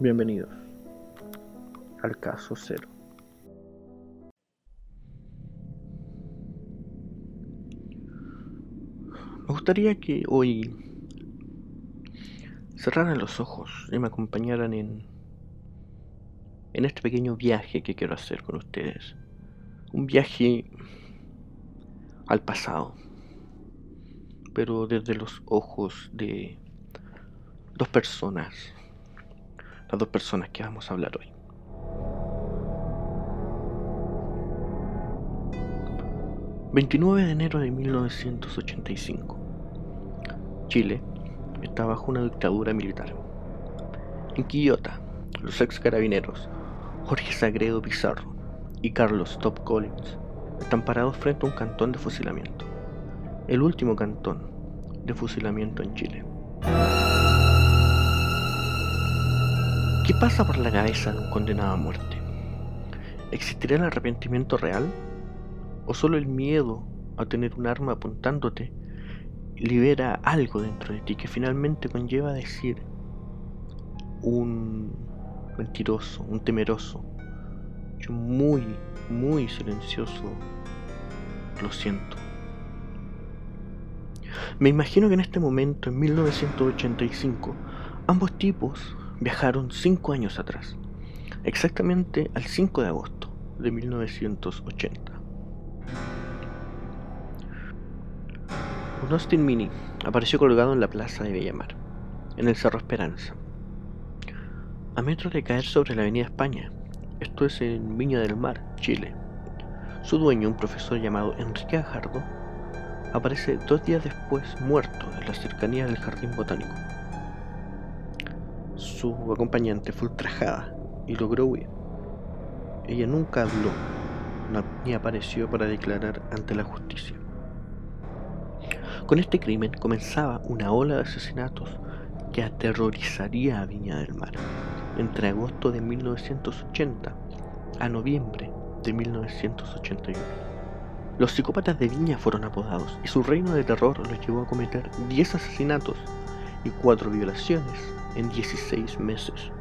Bienvenidos al caso cero. Me gustaría que hoy cerraran los ojos y me acompañaran en, en este pequeño viaje que quiero hacer con ustedes. Un viaje al pasado, pero desde los ojos de dos personas, las dos personas que vamos a hablar hoy. ...29 de enero de 1985... Chile está bajo una dictadura militar. En Quillota, los ex carabineros Jorge Sagredo Pizarro y Carlos Top Collins están parados frente a un cantón de fusilamiento, el último cantón de fusilamiento en Chile. ¿Qué pasa por la cabeza de un condenado a muerte? ¿Existirá el arrepentimiento real? ¿O solo el miedo a tener un arma apuntándote libera algo dentro de ti que finalmente conlleva a decir un mentiroso, un temeroso, yo muy, muy silencioso, lo siento. Me imagino que en este momento, en 1985, ambos tipos viajaron cinco años atrás, exactamente al 5 de agosto de 1980. Un Austin Mini apareció colgado en la plaza de Villamar, en el Cerro Esperanza, a metros de caer sobre la Avenida España, esto es en Viña del Mar, Chile. Su dueño, un profesor llamado Enrique Ajardo, aparece dos días después muerto en la cercanía del jardín botánico. Su acompañante fue ultrajada y logró huir. Ella nunca habló ni apareció para declarar ante la justicia. Con este crimen comenzaba una ola de asesinatos que aterrorizaría a Viña del Mar entre agosto de 1980 a noviembre de 1981. Los psicópatas de Viña fueron apodados y su reino de terror los llevó a cometer 10 asesinatos y 4 violaciones en 16 meses.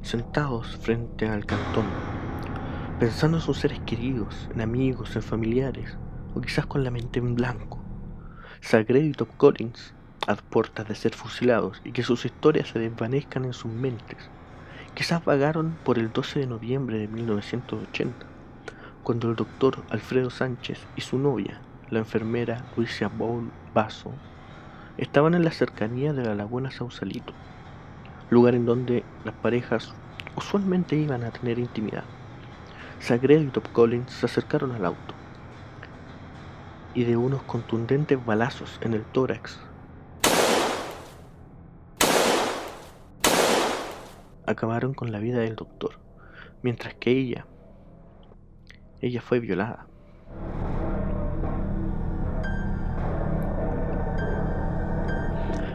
Sentados frente al cantón, pensando en sus seres queridos, en amigos, en familiares, o quizás con la mente en blanco, Sagredo y Top Collins a puertas de ser fusilados y que sus historias se desvanezcan en sus mentes. Quizás vagaron por el 12 de noviembre de 1980, cuando el doctor Alfredo Sánchez y su novia, la enfermera Luisa Paul Basso, estaban en la cercanía de la laguna Sausalito, lugar en donde las parejas usualmente iban a tener intimidad. Sagredo y Top Collins se acercaron al auto y de unos contundentes balazos en el tórax acabaron con la vida del doctor, mientras que ella, ella fue violada.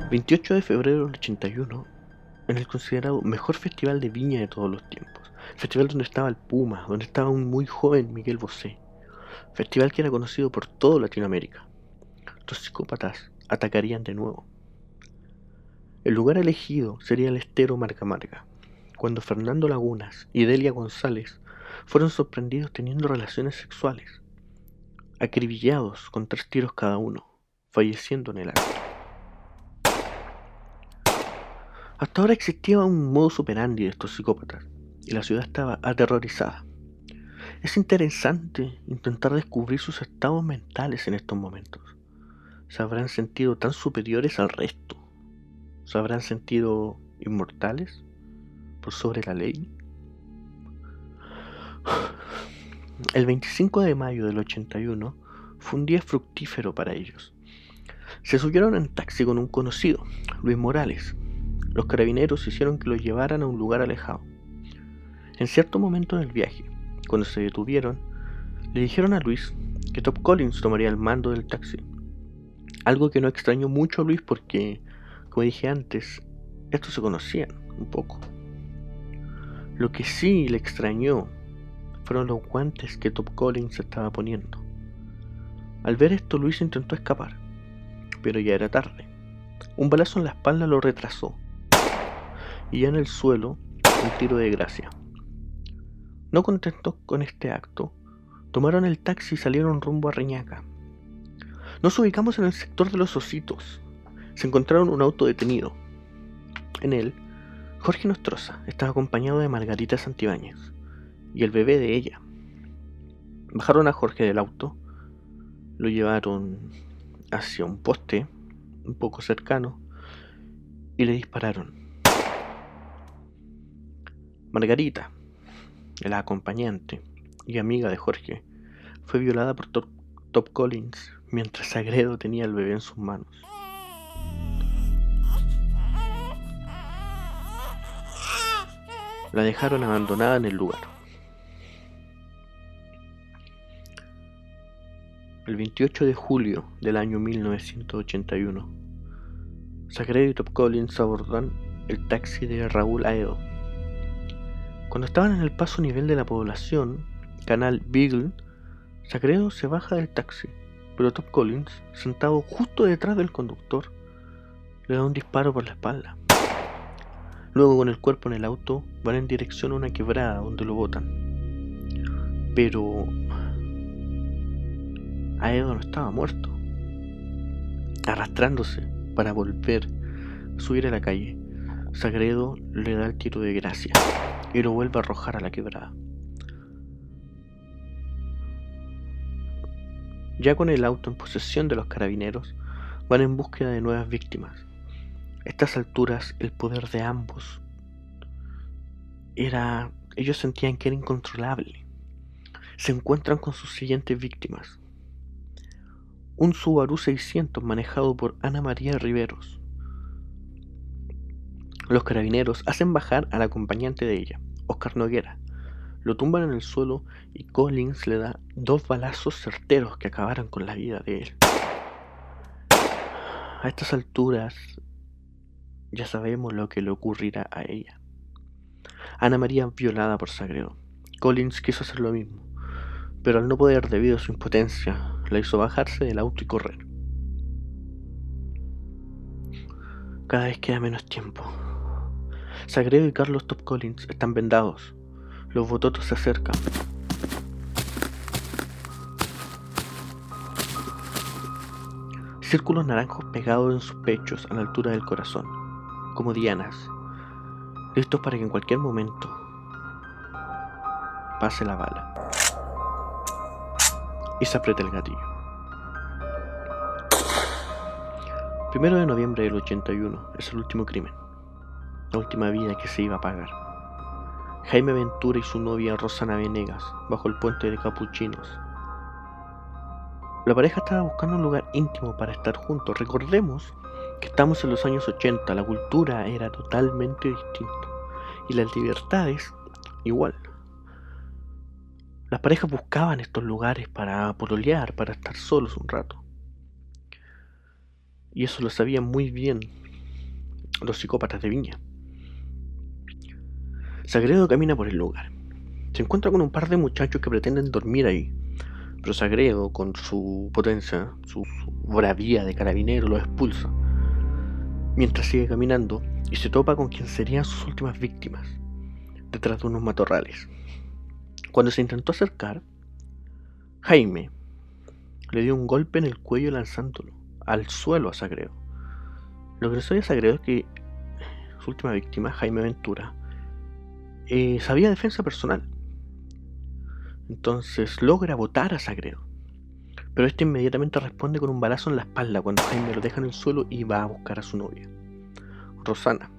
...28 de febrero del 81... ...en el considerado mejor festival de viña de todos los tiempos... ...festival donde estaba el Puma... ...donde estaba un muy joven Miguel Bosé... ...festival que era conocido por toda Latinoamérica... ...los psicópatas atacarían de nuevo... El lugar elegido sería el estero Marca Marca, cuando Fernando Lagunas y Delia González fueron sorprendidos teniendo relaciones sexuales, acribillados con tres tiros cada uno, falleciendo en el acto. Hasta ahora existía un modo superandi de estos psicópatas y la ciudad estaba aterrorizada. Es interesante intentar descubrir sus estados mentales en estos momentos. ¿Se habrán sentido tan superiores al resto? ¿Se habrán sentido inmortales? sobre la ley. El 25 de mayo del 81 fue un día fructífero para ellos. Se subieron en taxi con un conocido, Luis Morales. Los carabineros hicieron que lo llevaran a un lugar alejado. En cierto momento del viaje, cuando se detuvieron, le dijeron a Luis que Top Collins tomaría el mando del taxi. Algo que no extrañó mucho a Luis porque, como dije antes, estos se conocían un poco. Lo que sí le extrañó fueron los guantes que Top Collins estaba poniendo. Al ver esto, Luis intentó escapar, pero ya era tarde. Un balazo en la espalda lo retrasó. Y ya en el suelo, un tiro de gracia. No contentos con este acto, tomaron el taxi y salieron rumbo a Reñaca. Nos ubicamos en el sector de los ositos. Se encontraron un auto detenido. En él, Jorge Nostroza estaba acompañado de Margarita Santibáñez y el bebé de ella. Bajaron a Jorge del auto, lo llevaron hacia un poste un poco cercano y le dispararon. Margarita, la acompañante y amiga de Jorge, fue violada por Top, Collins mientras Sagredo tenía el bebé en sus manos. La dejaron abandonada en el lugar. El 28 de julio del año 1981, Sagredo y Top Collins abordan el taxi de Raúl Aedo. Cuando estaban en el paso nivel de la población, canal Beagle, Sagredo se baja del taxi, pero Top Collins, sentado justo detrás del conductor, le da un disparo por la espalda. Luego con el cuerpo en el auto van en dirección a una quebrada donde lo botan. Pero Aedo no estaba muerto. Arrastrándose para volver a subir a la calle, Sagredo le da el tiro de gracia y lo vuelve a arrojar a la quebrada. Ya con el auto en posesión de los carabineros, van en búsqueda de nuevas víctimas. A estas alturas, el poder de ambos era. Ellos sentían que era incontrolable. Se encuentran con sus siguientes víctimas. Un Subaru 600 manejado por Ana María Riveros. Los carabineros hacen bajar al acompañante de ella, Oscar Noguera, lo tumban en el suelo y Collins le da dos balazos certeros que acabaron con la vida de él. A estas alturas ya sabemos lo que le ocurrirá a ella. Ana María violada por Sagredo. Collins quiso hacer lo mismo, pero al no poder debido a su impotencia, la hizo bajarse del auto y correr. Cada vez queda menos tiempo. Sagredo y Carlos Top Collins están vendados, los bototos se acercan. Círculos naranjos pegados en sus pechos a la altura del corazón, como dianas, listos para que en cualquier momento pase la bala. Y se aprieta el gatillo. Primero de noviembre del 81 es el último crimen, la última vida que se iba a pagar. Jaime Ventura y su novia Rosana Venegas, bajo el puente de Capuchinos. La pareja estaba buscando un lugar íntimo para estar juntos. Recordemos que estamos en los años 80, la cultura era totalmente distinta y las libertades igual. Las parejas buscaban estos lugares para pololear, para estar solos un rato. Y eso lo sabían muy bien los psicópatas de Viña. Sagredo camina por el lugar. Se encuentra con un par de muchachos que pretenden dormir ahí. Pero Sagredo, con su potencia, su, bravía de carabinero, lo expulsa. Mientras sigue caminando y se topa con quien serían sus últimas víctimas, detrás de unos matorrales. Cuando se intentó acercar, Jaime le dio un golpe en el cuello lanzándolo al suelo a Sagredo. Lo que le soy a Sagredo es que su última víctima, Jaime Ventura, eh, sabía defensa personal. Entonces logra botar a Sagredo. Pero este inmediatamente responde con un balazo en la espalda cuando Jaime lo deja en el suelo y va a buscar a su novia, Rosana.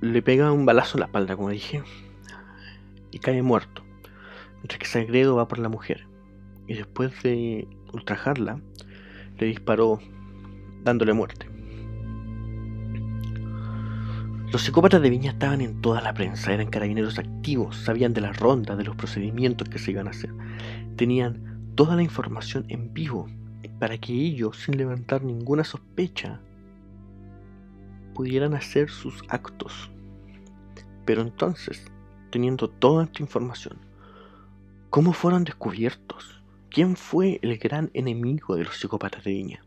Le pega un balazo en la espalda, como dije, y cae muerto. Mientras que Sagredo va por la mujer. Y después de ultrajarla, le disparó dándole muerte. Los psicópatas de Viña estaban en toda la prensa, eran carabineros activos, sabían de las rondas, de los procedimientos que se iban a hacer. Tenían toda la información en vivo para que ellos, sin levantar ninguna sospecha, pudieran hacer sus actos. Pero entonces, teniendo toda esta información, ¿cómo fueron descubiertos? ¿quién fue el gran enemigo de los psicópatas de Viña?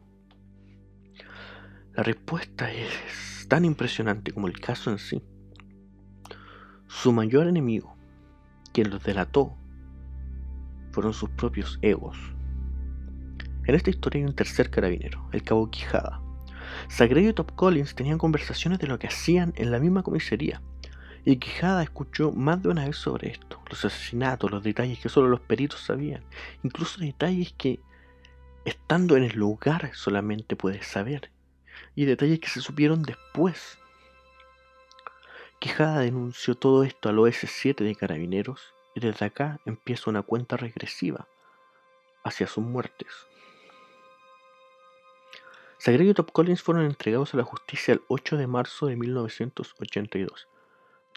La respuesta es tan impresionante como el caso en sí. Su mayor enemigo, quien los delató, fueron sus propios egos. En esta historia hay un tercer carabinero, el cabo Quijada. Sagredo y Top Collins tenían conversaciones de lo que hacían en la misma comisaría, y Quijada escuchó más de una vez sobre esto, los asesinatos, los detalles que solo los peritos sabían, incluso detalles que estando en el lugar solamente puedes saber, y detalles que se supieron después. Quijada denunció todo esto al OS7 de Carabineros y desde acá empieza una cuenta regresiva hacia sus muertes. Sagredo y Top Collins fueron entregados a la justicia el 8 de marzo de 1982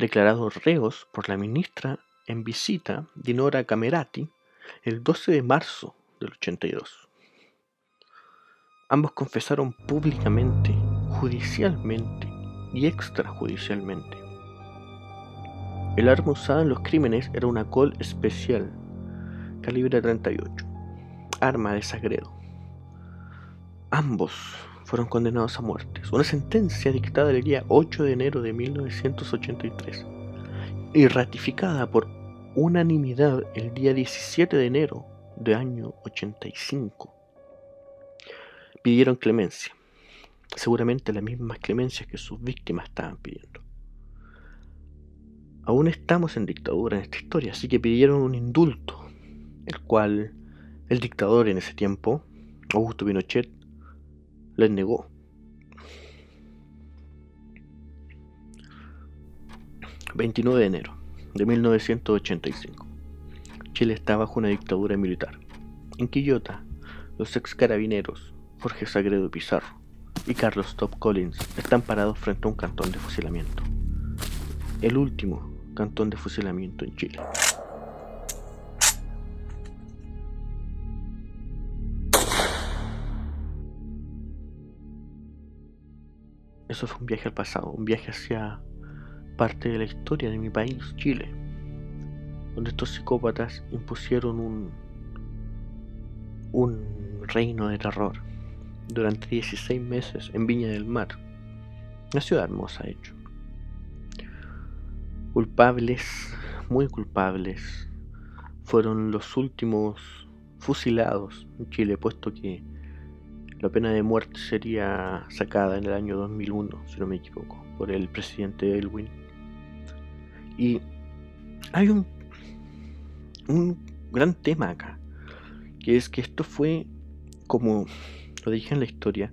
declarados reos por la ministra en visita Dinora Camerati el 12 de marzo del 82. Ambos confesaron públicamente, judicialmente y extrajudicialmente. El arma usada en los crímenes era una col especial, calibre 38, arma de Sagredo. Ambos fueron condenados a muerte. Una sentencia dictada el día 8 de enero de 1983 y ratificada por unanimidad el día 17 de enero de año 85. Pidieron clemencia, seguramente las mismas clemencias que sus víctimas estaban pidiendo. Aún estamos en dictadura en esta historia, así que pidieron un indulto, el cual el dictador en ese tiempo, Augusto Pinochet, les negó. ...29 de enero de 1985... Chile está bajo una dictadura militar. En Quillota, los ex carabineros Jorge Sagredo Pizarro y Carlos Top Collins están parados frente a un cantón de fusilamiento. El último cantón de fusilamiento en Chile. Eso fue un viaje al pasado, un viaje hacia parte de la historia de mi país, Chile, donde estos psicópatas impusieron un, un reino de terror durante 16 meses en Viña del Mar, una ciudad hermosa, de hecho. Culpables, muy culpables, fueron los últimos fusilados en Chile, puesto que la pena de muerte sería sacada en el año 2001, si no me equivoco, por el presidente Elwin. Y hay un, un gran tema acá, que es que esto fue, como lo dije en la historia,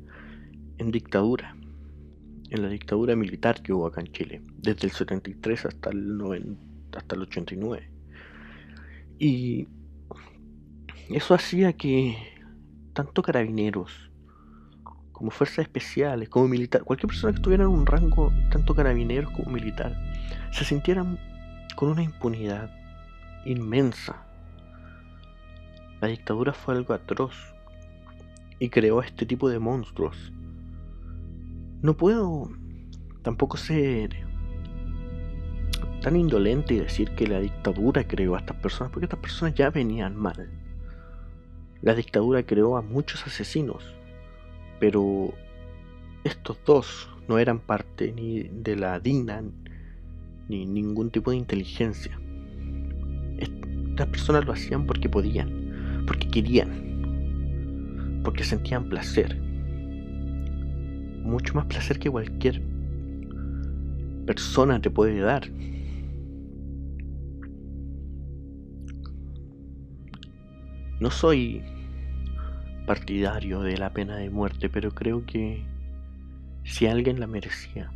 en dictadura, en la dictadura militar que hubo acá en Chile, desde el 73 hasta el, 90, hasta el 89. Y eso hacía que tanto carabineros como fuerzas especiales, como militar, cualquier persona que estuviera en un rango tanto carabineros como militar, se sintieran con una impunidad inmensa. La dictadura fue algo atroz y creó este tipo de monstruos. No puedo tampoco ser tan indolente y decir que la dictadura creó a estas personas, porque estas personas ya venían mal. La dictadura creó a muchos asesinos, pero estos dos no eran parte ni de la DINA ni ningún tipo de inteligencia. Estas personas lo hacían porque podían, porque querían, porque sentían placer. Mucho más placer que cualquier persona te puede dar. No soy partidario de la pena de muerte, pero creo que si alguien la merecía,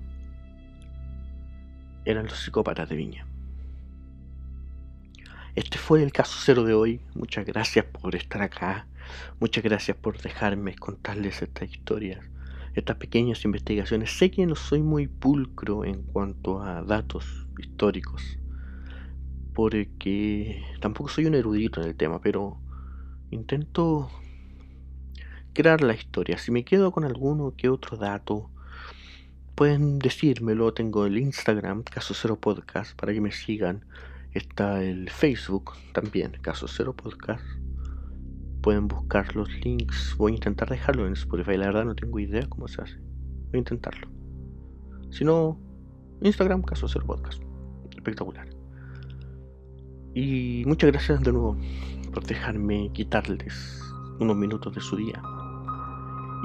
eran los psicópatas de Viña. Este fue el caso cero de hoy. Muchas gracias por estar acá. Muchas gracias por dejarme contarles estas historias, estas pequeñas investigaciones. Sé que no soy muy pulcro en cuanto a datos históricos, porque tampoco soy un erudito en el tema, pero intento crear la historia. Si me quedo con alguno que otro dato, pueden decírmelo. Tengo el Instagram, Caso Cero Podcast, para que me sigan. Está el Facebook también, Caso Cero Podcast. Pueden buscar los links. Voy a intentar dejarlo en Spotify. La verdad no tengo idea cómo se hace. Voy a intentarlo. Si no, Instagram, caso cero podcast. Espectacular. Y muchas gracias de nuevo por dejarme quitarles unos minutos de su día.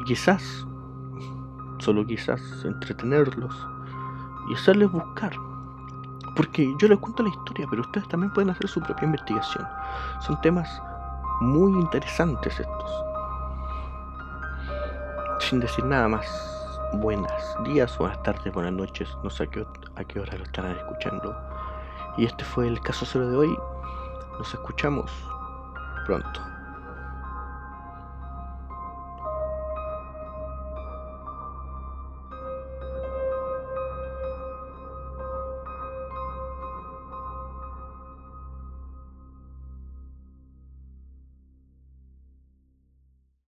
Y quizás, solo quizás, entretenerlos y hacerles buscar. Porque yo les cuento la historia, pero ustedes también pueden hacer su propia investigación. Son temas muy interesantes estos. Sin decir nada más, buenas días, buenas tardes, buenas noches, no sé a qué, a qué hora lo estarán escuchando. Y este fue el caso cero de hoy. Nos escuchamos pronto.